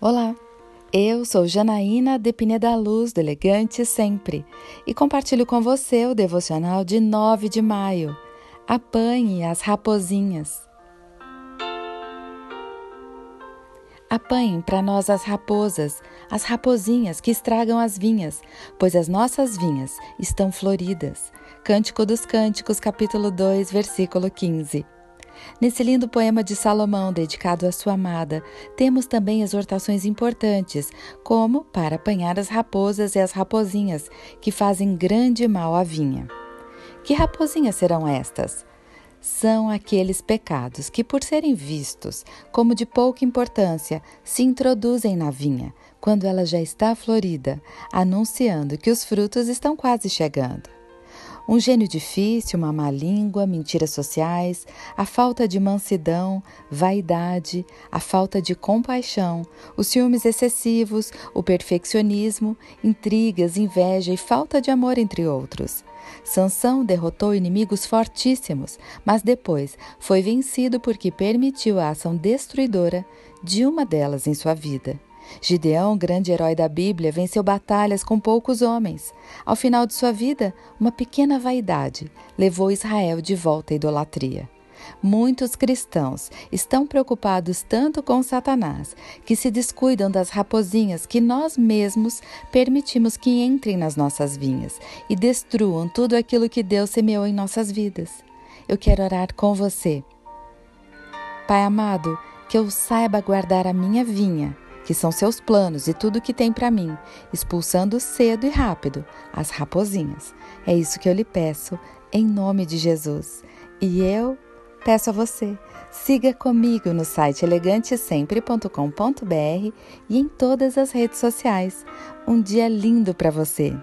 Olá, eu sou Janaína de Pineda Luz, do Elegante Sempre, e compartilho com você o devocional de 9 de maio. Apanhe as raposinhas. Apanhem para nós as raposas, as raposinhas que estragam as vinhas, pois as nossas vinhas estão floridas. Cântico dos Cânticos, capítulo 2, versículo 15. Nesse lindo poema de Salomão dedicado à sua amada, temos também exortações importantes, como para apanhar as raposas e as raposinhas que fazem grande mal à vinha. Que raposinhas serão estas? São aqueles pecados que, por serem vistos como de pouca importância, se introduzem na vinha quando ela já está florida, anunciando que os frutos estão quase chegando. Um gênio difícil, uma má língua, mentiras sociais, a falta de mansidão, vaidade, a falta de compaixão, os ciúmes excessivos, o perfeccionismo, intrigas, inveja e falta de amor, entre outros. Sansão derrotou inimigos fortíssimos, mas depois foi vencido porque permitiu a ação destruidora de uma delas em sua vida. Gideão, grande herói da Bíblia, venceu batalhas com poucos homens. Ao final de sua vida, uma pequena vaidade levou Israel de volta à idolatria. Muitos cristãos estão preocupados tanto com Satanás que se descuidam das raposinhas que nós mesmos permitimos que entrem nas nossas vinhas e destruam tudo aquilo que Deus semeou em nossas vidas. Eu quero orar com você. Pai amado, que eu saiba guardar a minha vinha que são seus planos e tudo que tem para mim, expulsando cedo e rápido as raposinhas. É isso que eu lhe peço, em nome de Jesus. E eu peço a você, siga comigo no site elegantesempre.com.br e em todas as redes sociais. Um dia lindo para você!